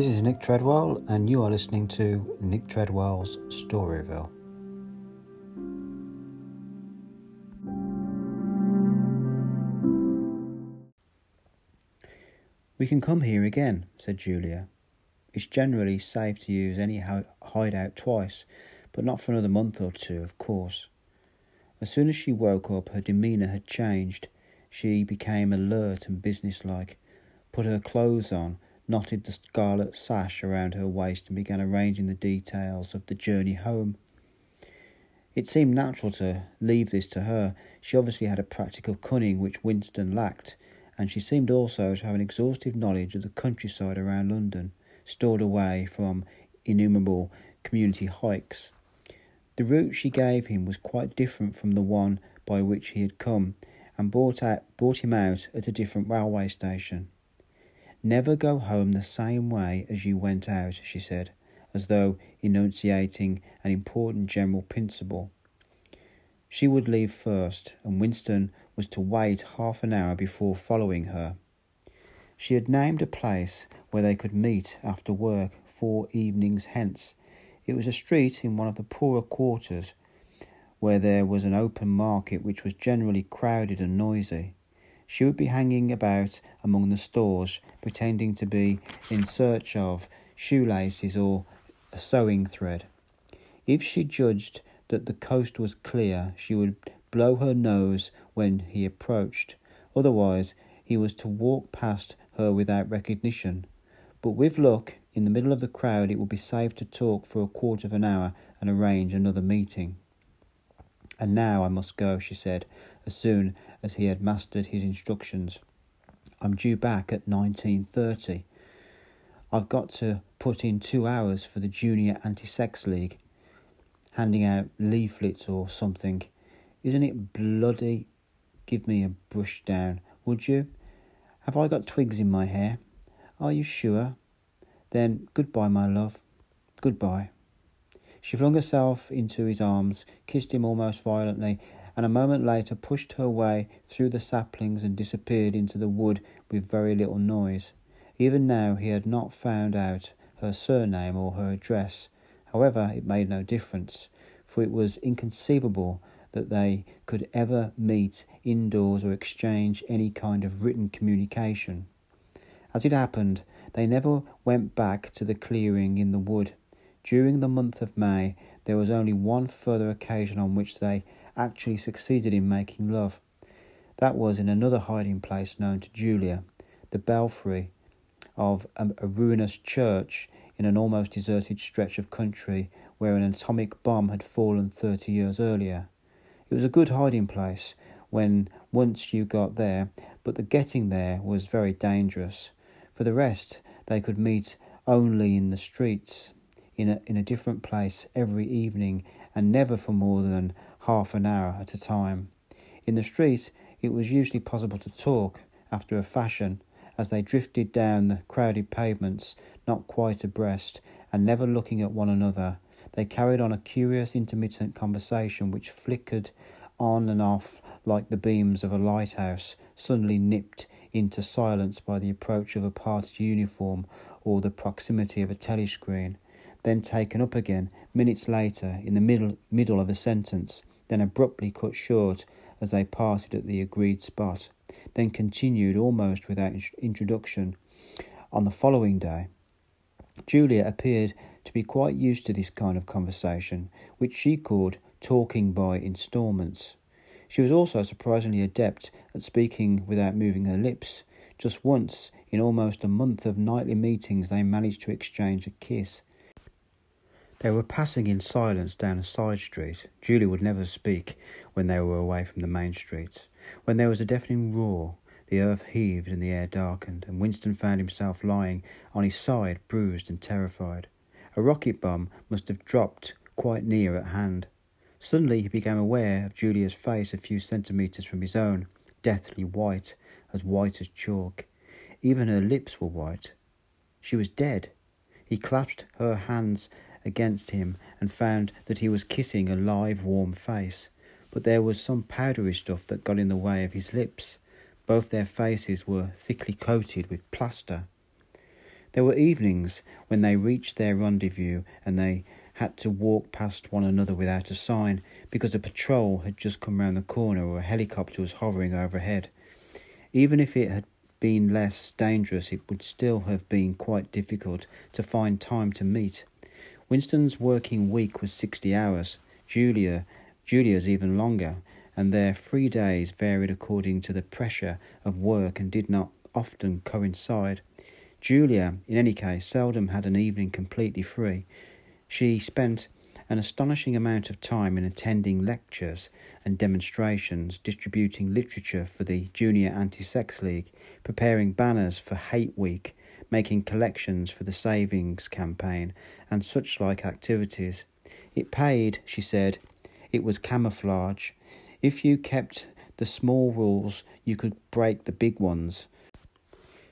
This is Nick Treadwell, and you are listening to Nick Treadwell's Storyville. We can come here again, said Julia. It's generally safe to use any hideout twice, but not for another month or two, of course. As soon as she woke up, her demeanour had changed. She became alert and businesslike, put her clothes on, knotted the scarlet sash around her waist, and began arranging the details of the journey home. It seemed natural to leave this to her. She obviously had a practical cunning which Winston lacked, and she seemed also to have an exhaustive knowledge of the countryside around London, stored away from innumerable community hikes. The route she gave him was quite different from the one by which he had come, and brought, out, brought him out at a different railway station. Never go home the same way as you went out, she said, as though enunciating an important general principle. She would leave first, and Winston was to wait half an hour before following her. She had named a place where they could meet after work four evenings hence. It was a street in one of the poorer quarters where there was an open market which was generally crowded and noisy. She would be hanging about among the stores, pretending to be in search of shoelaces or a sewing thread. If she judged that the coast was clear, she would blow her nose when he approached. Otherwise, he was to walk past her without recognition. But with luck, in the middle of the crowd, it would be safe to talk for a quarter of an hour and arrange another meeting. And now I must go, she said, as soon as he had mastered his instructions. I'm due back at 1930. I've got to put in two hours for the Junior Anti Sex League, handing out leaflets or something. Isn't it bloody? Give me a brush down, would you? Have I got twigs in my hair? Are you sure? Then goodbye, my love. Goodbye. She flung herself into his arms, kissed him almost violently, and a moment later pushed her way through the saplings and disappeared into the wood with very little noise. Even now he had not found out her surname or her address. However, it made no difference, for it was inconceivable that they could ever meet indoors or exchange any kind of written communication. As it happened, they never went back to the clearing in the wood. During the month of May, there was only one further occasion on which they actually succeeded in making love. That was in another hiding place known to Julia, the belfry of a, ruinous church in an almost deserted stretch of country where an atomic bomb had fallen thirty years earlier. It was a good hiding place when once you got there, but the getting there was very dangerous. For the rest, they could meet only in the streets in a, in a different place every evening and never for more than half an hour at a time. In the street, it was usually possible to talk, after a fashion, as they drifted down the crowded pavements, not quite abreast, and never looking at one another. They carried on a curious intermittent conversation which flickered on and off like the beams of a lighthouse, suddenly nipped into silence by the approach of a party uniform or the proximity of a telescreen then taken up again minutes later in the middle, middle of a sentence, then abruptly cut short as they parted at the agreed spot, then continued almost without introduction on the following day. Julia appeared to be quite used to this kind of conversation, which she called talking by instalments. She was also surprisingly adept at speaking without moving her lips. Just once in almost a month of nightly meetings, they managed to exchange a kiss, they were passing in silence down a side street. Julia would never speak when they were away from the main streets. When there was a deafening roar, the earth heaved and the air darkened, and Winston found himself lying on his side, bruised and terrified. A rocket bomb must have dropped quite near at hand. Suddenly he became aware of Julia's face a few centimetres from his own, deathly white, as white as chalk. Even her lips were white. She was dead. He clasped her hands against him and found that he was kissing a live, warm face, but there was some powdery stuff that got in the way of his lips. Both their faces were thickly coated with plaster. There were evenings when they reached their rendezvous and they had to walk past one another without a sign because a patrol had just come round the corner or a helicopter was hovering overhead. Even if it had been less dangerous, it would still have been quite difficult to find time to meet. Winston's working week was 60 hours, Julia, Julia's even longer, and their free days varied according to the pressure of work and did not often coincide. Julia, in any case, seldom had an evening completely free. She spent an astonishing amount of time in attending lectures and demonstrations, distributing literature for the Junior Anti Sex League, preparing banners for Hate Week, making collections for the Savings Campaign, and such like activities. It paid, she said. It was camouflage. If you kept the small rules, you could break the big ones.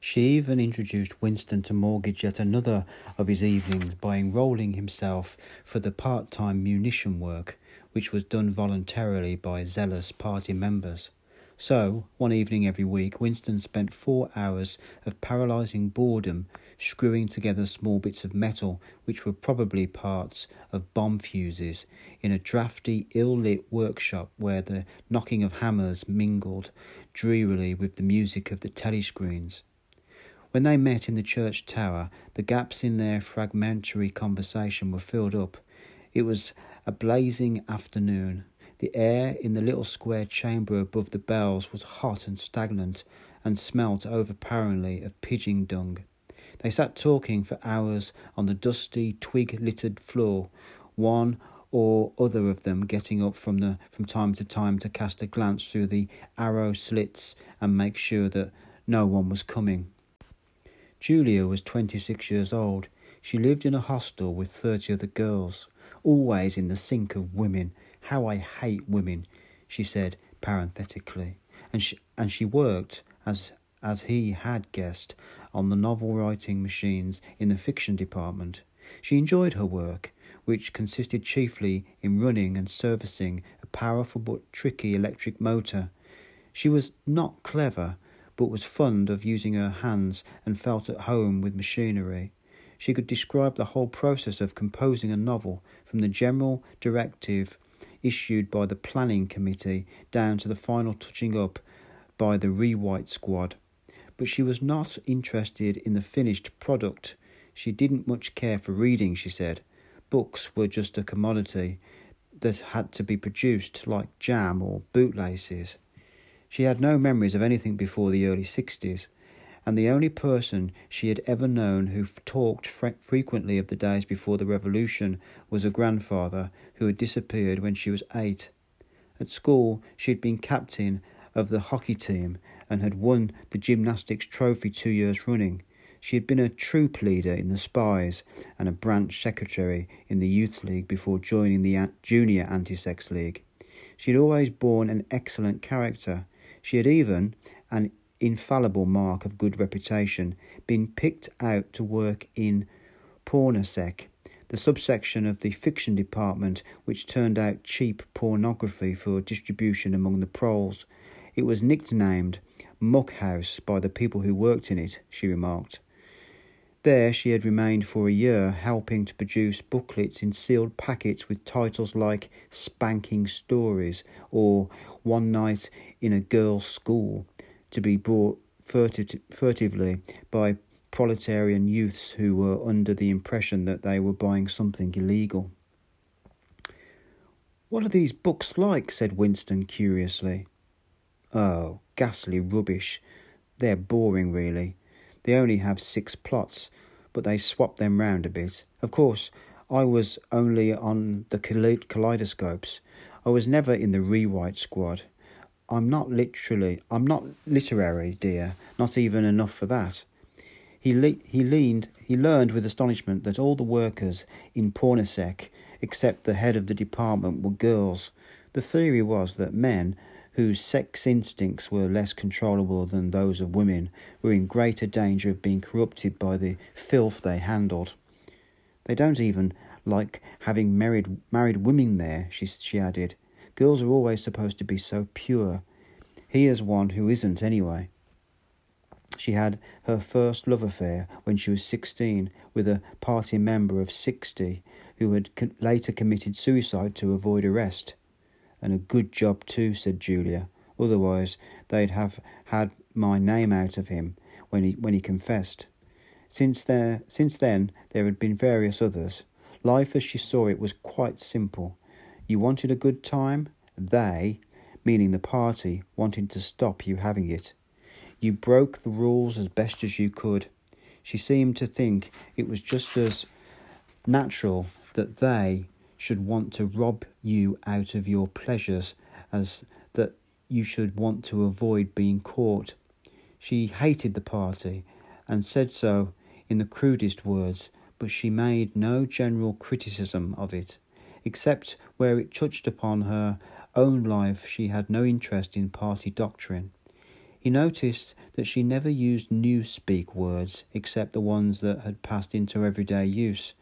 She even introduced Winston to mortgage yet another of his evenings by enrolling himself for the part time munition work, which was done voluntarily by zealous party members. So, one evening every week, Winston spent four hours of paralysing boredom screwing together small bits of metal, which were probably parts of bomb fuses, in a drafty, ill lit workshop where the knocking of hammers mingled drearily with the music of the telescreens. When they met in the church tower, the gaps in their fragmentary conversation were filled up. It was a blazing afternoon. The air in the little square chamber above the bells was hot and stagnant, and smelt overpoweringly of pigeon dung. They sat talking for hours on the dusty, twig littered floor, one or other of them getting up from the from time to time to cast a glance through the arrow slits and make sure that no one was coming. Julia was 26 years old. She lived in a hostel with 30 other girls, always in the sink of women. How I hate women, she said parenthetically. And she, and she worked, as, as he had guessed, on the novel writing machines in the fiction department. She enjoyed her work, which consisted chiefly in running and servicing a powerful but tricky electric motor. She was not clever, but was fond of using her hands and felt at home with machinery. She could describe the whole process of composing a novel, from the general directive issued by the planning committee down to the final touching up by the rewrite squad. But she was not interested in the finished product. She didn't much care for reading, she said. Books were just a commodity that had to be produced, like jam or bootlaces. She had no memories of anything before the early 60s, and the only person she had ever known who talked fre- frequently of the days before the revolution was a grandfather who had disappeared when she was eight. At school, she had been captain of the hockey team and had won the gymnastics trophy two years running. She had been a troop leader in the Spies and a branch secretary in the Youth League before joining the Junior Anti Sex League. She had always borne an excellent character she had even, an infallible mark of good reputation, been picked out to work in Pornosec, the subsection of the fiction department which turned out cheap pornography for distribution among the proles. It was nicknamed Muck House by the people who worked in it, she remarked. There she had remained for a year, helping to produce booklets in sealed packets with titles like Spanking Stories or One Night in a Girls' School, to be bought furti- furtively by proletarian youths who were under the impression that they were buying something illegal. What are these books like? said Winston curiously. Oh, ghastly rubbish. They're boring, really. They only have six plots, but they swap them round a bit. Of course, I was only on the kaleidoscopes. I was never in the rewrite squad. I'm not literally, I'm not literary, dear, not even enough for that. He, le- he leaned, he learned with astonishment that all the workers in Pornosec, except the head of the department, were girls. The theory was that men, whose sex instincts were less controllable than those of women, were in greater danger of being corrupted by the filth they handled. They don't even like having married married women there, she she added. Girls are always supposed to be so pure. He is one who isn't anyway. She had her first love affair when she was 16 with a party member of 60 who had later committed suicide to avoid arrest. And a good job too, said Julia. Otherwise, they'd have had my name out of him when he, when he confessed. Since, there, since then, there had been various others. Life as she saw it was quite simple. You wanted a good time? They, meaning the party, wanted to stop you having it. You broke the rules as best as you could. She seemed to think it was just as natural that they should want to rob you out of your pleasures as that you should want to avoid being caught. She hated the party and said so in the crudest words, but she made no general criticism of it, except where it touched upon her own life. She had no interest in party doctrine. He noticed that she never used Newspeak words except the ones that had passed into everyday use.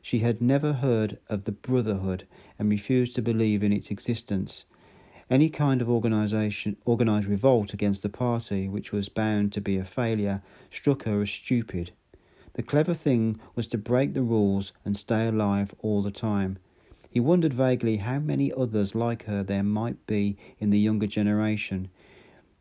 She had never heard of the Brotherhood and refused to believe in its existence. Any kind of organisation, organised revolt against the party, which was bound to be a failure, struck her as stupid. The clever thing was to break the rules and stay alive all the time. He wondered vaguely how many others like her there might be in the younger generation,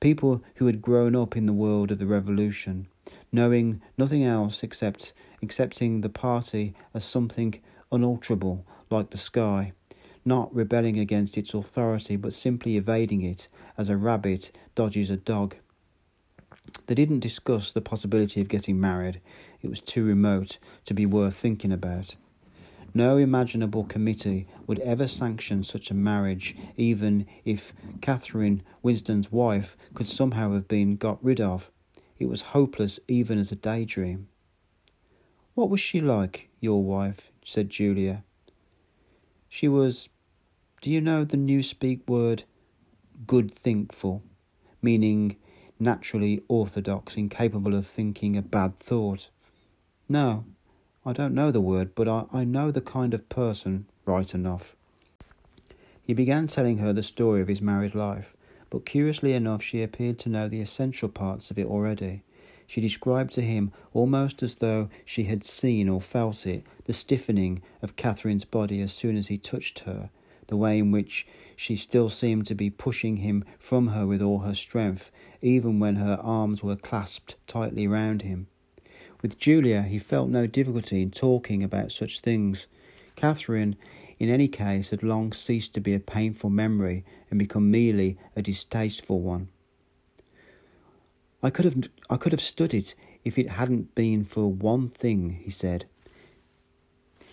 people who had grown up in the world of the revolution, knowing nothing else except accepting the party as something unalterable like the sky, not rebelling against its authority but simply evading it as a rabbit dodges a dog. They didn't discuss the possibility of getting married, it was too remote to be worth thinking about. No imaginable committee would ever sanction such a marriage, even if Catherine, Winston's wife, could somehow have been got rid of. It was hopeless even as a daydream. What was she like, your wife? said Julia. She was, do you know the Newspeak word goodthinkful, meaning naturally orthodox, incapable of thinking a bad thought? No, I don't know the word, but I, I know the kind of person right enough. He began telling her the story of his married life, but curiously enough, she appeared to know the essential parts of it already. She described to him, almost as though she had seen or felt it, the stiffening of Catherine's body as soon as he touched her, the way in which she still seemed to be pushing him from her with all her strength, even when her arms were clasped tightly round him. With Julia, he felt no difficulty in talking about such things. Catherine, in any case, had long ceased to be a painful memory and become merely a distasteful one. I could have I could have stood it if it hadn't been for one thing, he said.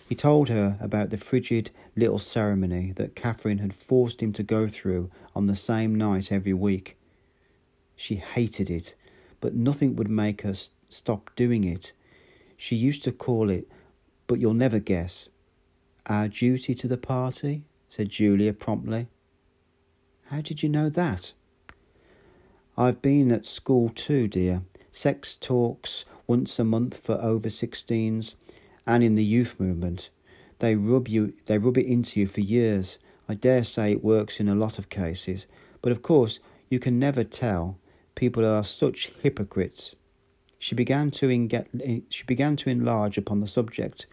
He told her about the frigid little ceremony that Catherine had forced him to go through on the same night every week. She hated it, but nothing would make her stop doing it. She used to call it, but you'll never guess. Our duty to the party, said Julia promptly. How did you know that? I've been at school too, dear. Sex talks once a month for over 16s and in the youth movement. They rub you they rub it into you for years. I dare say it works in a lot of cases, but of course you can never tell. People are such hypocrites. She began to enga- eh, she began to enlarge upon the subject.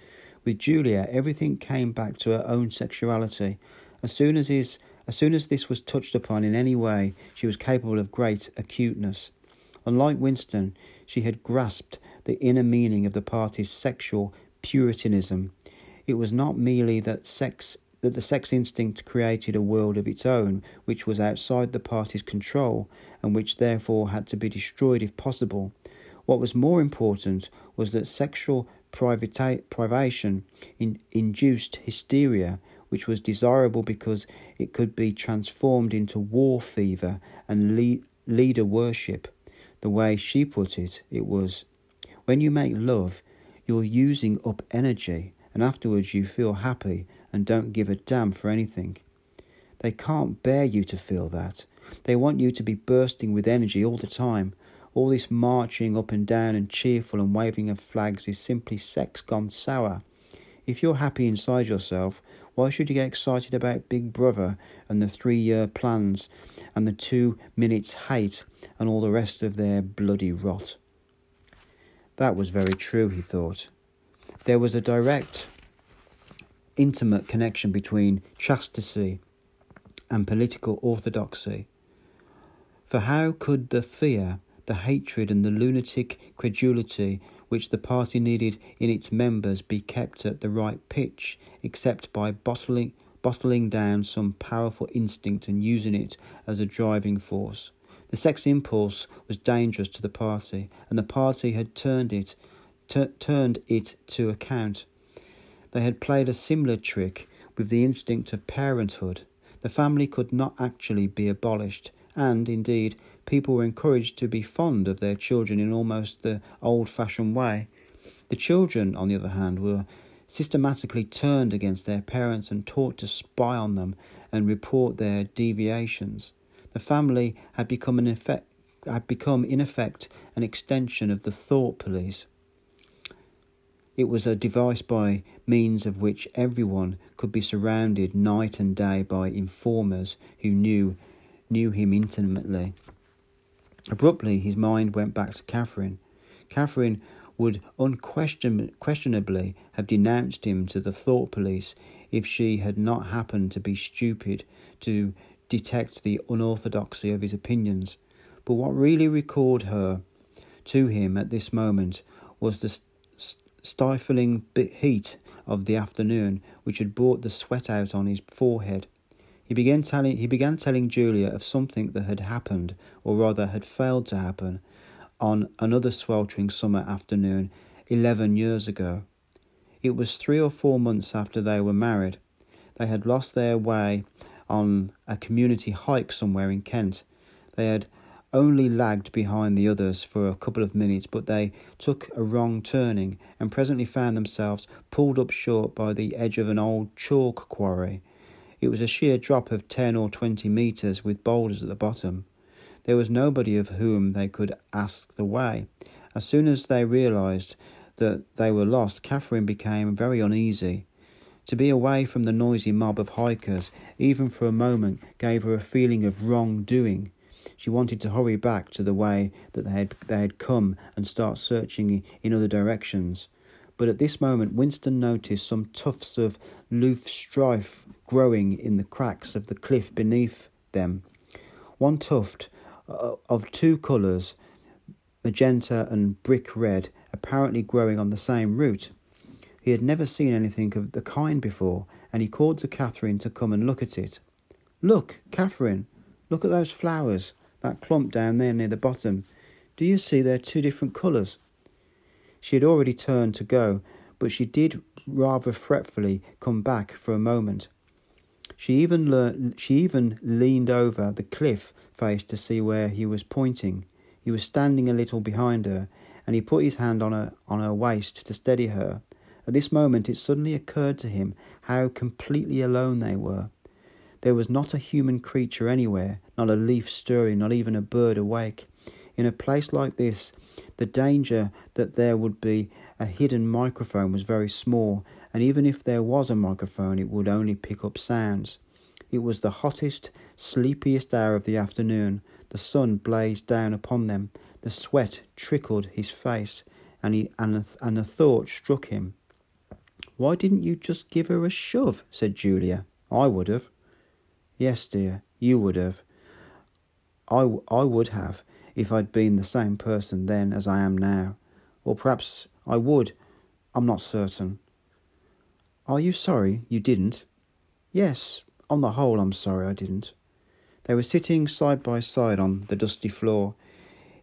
With Julia, everything came back to her own sexuality. As soon as his, as soon as this was touched upon in any way, she was capable of great acuteness. Unlike Winston, she had grasped the inner meaning of the party's sexual puritanism. It was not merely that sex that the sex instinct created a world of its own which was outside the party's control and which therefore had to be destroyed if possible. What was more important was that sexual privata- privation in- induced hysteria, which was desirable because it could be transformed into war fever and le- leader worship. The way she put it, it was when you make love, you're using up energy, and afterwards you feel happy and don't give a damn for anything. They can't bear you to feel that. They want you to be bursting with energy all the time, all this marching up and down and cheerful and waving of flags is simply sex gone sour. If you're happy inside yourself, Why should you get excited about Big Brother and the three year plans and the two minutes hate and all the rest of their bloody rot? That was very true, he thought. There was a direct, intimate connection between chastity and political orthodoxy. For how could the fear, the hatred, and the lunatic credulity which the party needed in its members be kept at the right pitch, except by bottling, bottling down some powerful instinct and using it as a driving force? The sex impulse was dangerous to the party, and the party had turned it, t- turned it to account. They had played a similar trick with the instinct of parenthood. The family could not actually be abolished, and, indeed, people were encouraged to be fond of their children in almost the old fashioned way. The children, on the other hand, were systematically turned against their parents and taught to spy on them and report their deviations. The family had become an effect had become in effect an extension of the thought police. It was a device by means of which everyone could be surrounded night and day by informers who knew knew him intimately. Abruptly, his mind went back to Catherine. Catherine would unquestionably have denounced him to the thought police if she had not happened to be stupid to detect the unorthodoxy of his opinions. But what really recalled her to him at this moment was the stifling heat of the afternoon, which had brought the sweat out on his forehead. He began telling he began telling Julia of something that had happened, or rather had failed to happen, on another sweltering summer afternoon eleven years ago. It was three or four months after they were married. They had lost their way on a community hike somewhere in Kent. They had only lagged behind the others for a couple of minutes, but they took a wrong turning and presently found themselves pulled up short by the edge of an old chalk quarry. It was a sheer drop of ten or twenty metres with boulders at the bottom. There was nobody of whom they could ask the way. As soon as they realized that they were lost, Catherine became very uneasy. To be away from the noisy mob of hikers, even for a moment, gave her a feeling of wrongdoing. She wanted to hurry back to the way that they had, they had come and start searching in other directions. But at this moment, Winston noticed some tufts of loosestrife growing in the cracks of the cliff beneath them. One tuft uh, of two colours, magenta and brick red, apparently growing on the same root. He had never seen anything of the kind before, and he called to Catherine to come and look at it. Look, Catherine, look at those flowers, that clump down there near the bottom. Do you see they're two different colours? She had already turned to go, but she did rather fretfully come back for a moment. She even learned, she even leaned over the cliff face to see where he was pointing. He was standing a little behind her, and he put his hand on her on her waist to steady her. At this moment it suddenly occurred to him how completely alone they were. There was not a human creature anywhere, not a leaf stirring, not even a bird awake. In a place like this, the danger that there would be a hidden microphone was very small, and even if there was a microphone, it would only pick up sounds. It was the hottest, sleepiest hour of the afternoon. The sun blazed down upon them. The sweat trickled his face, and, he, and, a, and a thought struck him. Why didn't you just give her a shove? said Julia. I would have. Yes, dear, you would have. I, I would have if I'd been the same person then as I am now. Or perhaps I would. I'm not certain. Are you sorry you didn't? Yes, on the whole, I'm sorry I didn't. They were sitting side by side on the dusty floor.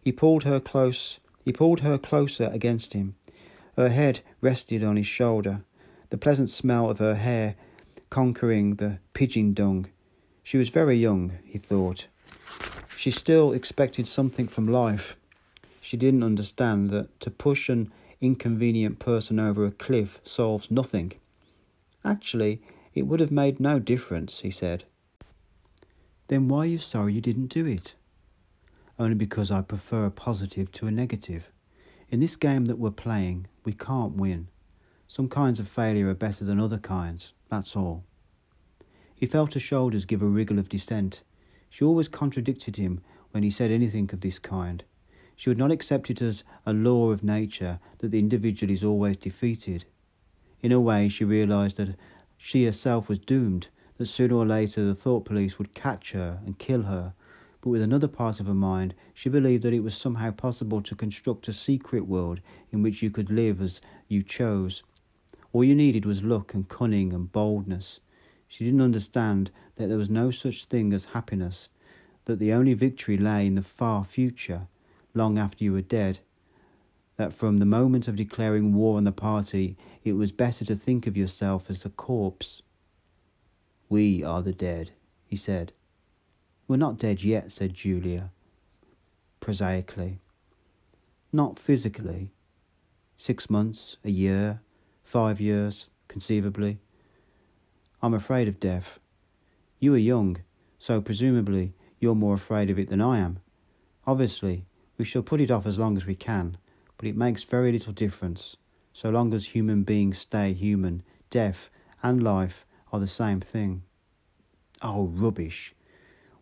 He pulled her close. He pulled her closer against him. Her head rested on his shoulder, the pleasant smell of her hair conquering the pigeon dung. She was very young, he thought, she still expected something from life. She didn't understand that to push an inconvenient person over a cliff solves nothing. Actually, it would have made no difference, he said. Then why are you sorry you didn't do it? Only because I prefer a positive to a negative. In this game that we're playing, we can't win. Some kinds of failure are better than other kinds, that's all. He felt her shoulders give a wriggle of dissent. She always contradicted him when he said anything of this kind. She would not accept it as a law of nature that the individual is always defeated. In a way, she realized that she herself was doomed, that sooner or later the thought police would catch her and kill her. But with another part of her mind, she believed that it was somehow possible to construct a secret world in which you could live as you chose. All you needed was luck and cunning and boldness. She didn't understand that there was no such thing as happiness, that the only victory lay in the far future, long after you were dead, that from the moment of declaring war on the party, it was better to think of yourself as a corpse. We are the dead, he said. We're not dead yet, said Julia, prosaically. Not physically. Six months, a year, five years, conceivably. I'm afraid of death. You are young, so presumably you're more afraid of it than I am. Obviously, we shall put it off as long as we can, but it makes very little difference. So long as human beings stay human, death and life are the same thing. Oh, rubbish!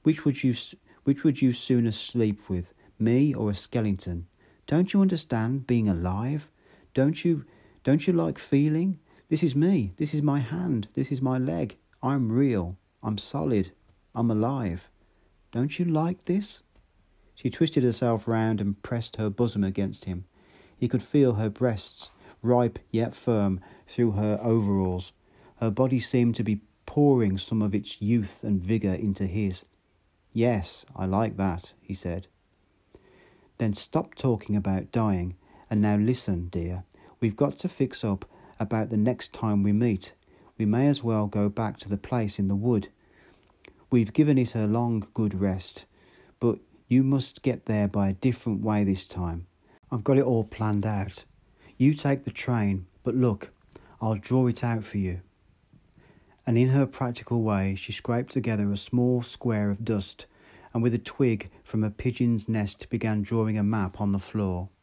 Which would you, which would you sooner sleep with, me or a skeleton? Don't you understand being alive? Don't you, don't you like feeling? This is me. This is my hand. This is my leg. I'm real. I'm solid. I'm alive. Don't you like this? She twisted herself round and pressed her bosom against him. He could feel her breasts, ripe yet firm, through her overalls. Her body seemed to be pouring some of its youth and vigour into his. Yes, I like that, he said. Then stop talking about dying, and now listen, dear. We've got to fix up about the next time we meet. We may as well go back to the place in the wood. We've given it a long, good rest, but you must get there by a different way this time. I've got it all planned out. You take the train, but look, I'll draw it out for you and in her practical way she scraped together a small square of dust, and with a twig from a pigeon's nest began drawing a map on the floor.